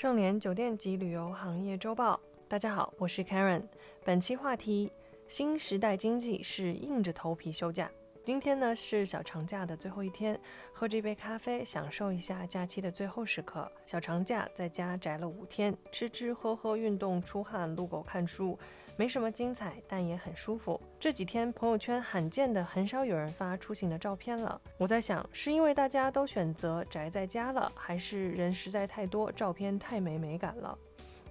盛联酒店及旅游行业周报，大家好，我是 Karen。本期话题：新时代经济是硬着头皮休假。今天呢是小长假的最后一天，喝这杯咖啡，享受一下假期的最后时刻。小长假在家宅了五天，吃吃喝喝，运动出汗，撸狗看书。没什么精彩，但也很舒服。这几天朋友圈罕见的很少有人发出行的照片了。我在想，是因为大家都选择宅在家了，还是人实在太多，照片太没美感了？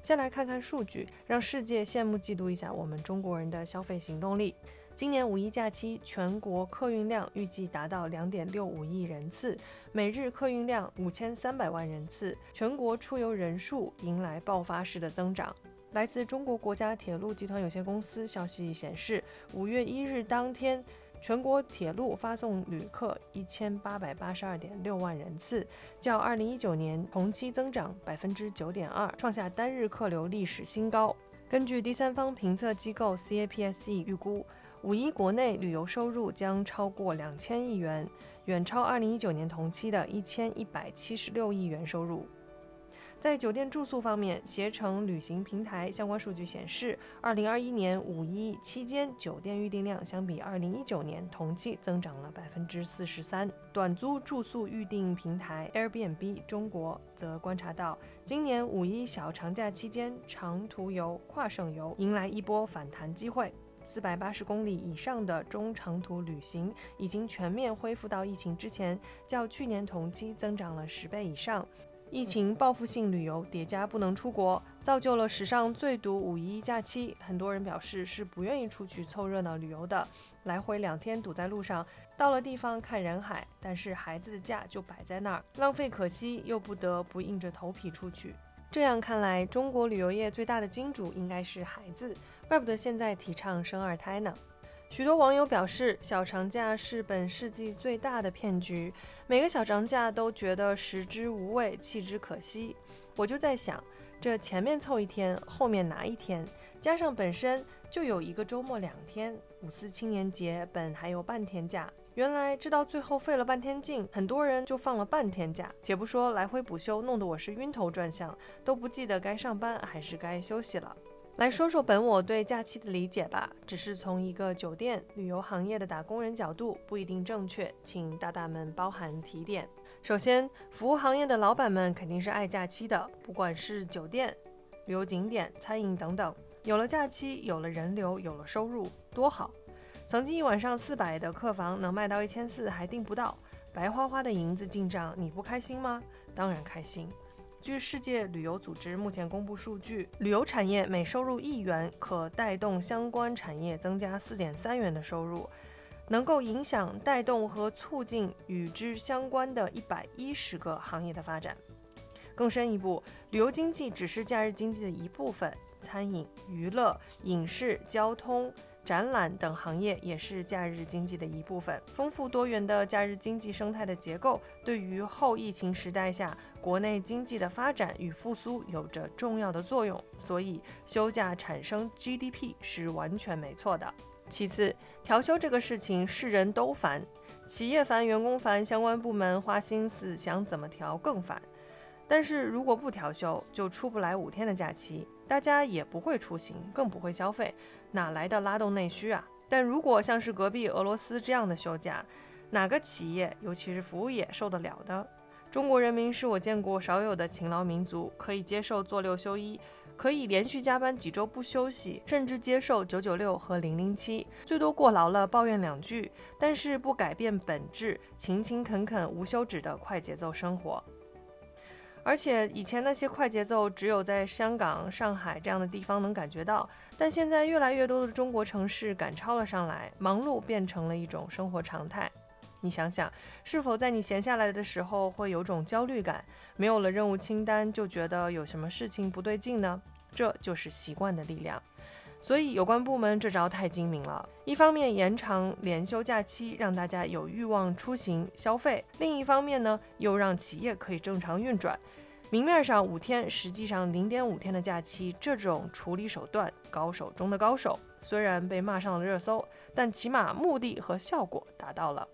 先来看看数据，让世界羡慕嫉妒一下我们中国人的消费行动力。今年五一假期，全国客运量预计达到两点六五亿人次，每日客运量五千三百万人次，全国出游人数迎来爆发式的增长。来自中国国家铁路集团有限公司消息显示，五月一日当天，全国铁路发送旅客一千八百八十二点六万人次，较二零一九年同期增长百分之九点二，创下单日客流历史新高。根据第三方评测机构 CAPSE 预估，五一国内旅游收入将超过两千亿元，远超二零一九年同期的一千一百七十六亿元收入。在酒店住宿方面，携程旅行平台相关数据显示，二零二一年五一期间酒店预订量相比二零一九年同期增长了百分之四十三。短租住宿预订平台 Airbnb 中国则观察到，今年五一小长假期间，长途游、跨省游迎来一波反弹机会，四百八十公里以上的中长途旅行已经全面恢复到疫情之前，较去年同期增长了十倍以上。疫情报复性旅游叠加不能出国，造就了史上最堵五一假期。很多人表示是不愿意出去凑热闹旅游的，来回两天堵在路上，到了地方看人海，但是孩子的假就摆在那儿，浪费可惜，又不得不硬着头皮出去。这样看来，中国旅游业最大的金主应该是孩子，怪不得现在提倡生二胎呢。许多网友表示，小长假是本世纪最大的骗局，每个小长假都觉得食之无味，弃之可惜。我就在想，这前面凑一天，后面拿一天，加上本身就有一个周末两天，五四青年节本还有半天假，原来这到最后费了半天劲，很多人就放了半天假。且不说来回补休，弄得我是晕头转向，都不记得该上班还是该休息了。来说说本我对假期的理解吧，只是从一个酒店旅游行业的打工人角度，不一定正确，请大大们包含提点。首先，服务行业的老板们肯定是爱假期的，不管是酒店、旅游景点、餐饮等等，有了假期，有了人流，有了收入，多好！曾经一晚上四百的客房能卖到一千四，还订不到，白花花的银子进账，你不开心吗？当然开心。据世界旅游组织目前公布数据，旅游产业每收入一元，可带动相关产业增加四点三元的收入，能够影响、带动和促进与之相关的一百一十个行业的发展。更深一步，旅游经济只是假日经济的一部分，餐饮、娱乐、影视、交通。展览等行业也是假日经济的一部分。丰富多元的假日经济生态的结构，对于后疫情时代下国内经济的发展与复苏有着重要的作用。所以，休假产生 GDP 是完全没错的。其次，调休这个事情是人都烦，企业烦，员工烦，相关部门花心思想怎么调更烦。但是如果不调休，就出不来五天的假期，大家也不会出行，更不会消费，哪来的拉动内需啊？但如果像是隔壁俄罗斯这样的休假，哪个企业，尤其是服务业受得了的？中国人民是我见过少有的勤劳民族，可以接受做六休一，可以连续加班几周不休息，甚至接受九九六和零零七，最多过劳了抱怨两句，但是不改变本质，勤勤恳恳无休止的快节奏生活。而且以前那些快节奏只有在香港、上海这样的地方能感觉到，但现在越来越多的中国城市赶超了上来，忙碌变成了一种生活常态。你想想，是否在你闲下来的时候会有种焦虑感？没有了任务清单就觉得有什么事情不对劲呢？这就是习惯的力量。所以有关部门这招太精明了，一方面延长连休假期，让大家有欲望出行消费；另一方面呢，又让企业可以正常运转。明面上五天，实际上零点五天的假期，这种处理手段高手中的高手，虽然被骂上了热搜，但起码目的和效果达到了。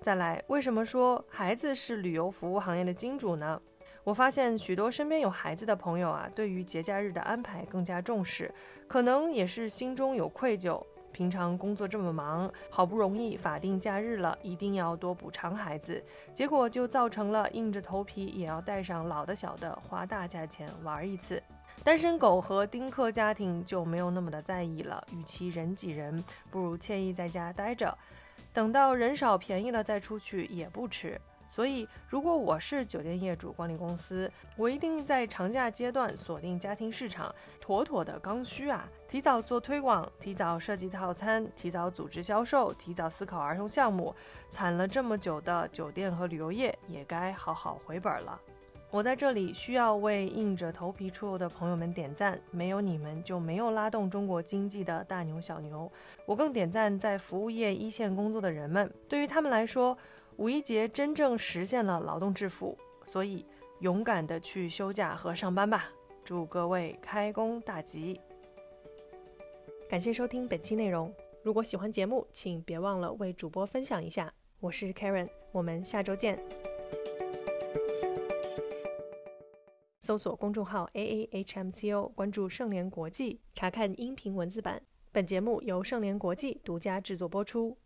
再来，为什么说孩子是旅游服务行业的金主呢？我发现许多身边有孩子的朋友啊，对于节假日的安排更加重视，可能也是心中有愧疚。平常工作这么忙，好不容易法定假日了，一定要多补偿孩子，结果就造成了硬着头皮也要带上老的小的，花大价钱玩一次。单身狗和丁克家庭就没有那么的在意了，与其人挤人，不如惬意在家待着，等到人少便宜了再出去也不迟。所以，如果我是酒店业主管理公司，我一定在长假阶段锁定家庭市场，妥妥的刚需啊！提早做推广，提早设计套餐，提早组织销售，提早思考儿童项目。惨了这么久的酒店和旅游业，也该好好回本了。我在这里需要为硬着头皮出游的朋友们点赞，没有你们就没有拉动中国经济的大牛小牛。我更点赞在服务业一线工作的人们，对于他们来说。五一节真正实现了劳动致富，所以勇敢的去休假和上班吧！祝各位开工大吉！感谢收听本期内容。如果喜欢节目，请别忘了为主播分享一下。我是 Karen，我们下周见。搜索公众号 A A H M C O，关注盛联国际，查看音频文字版。本节目由盛联国际独家制作播出。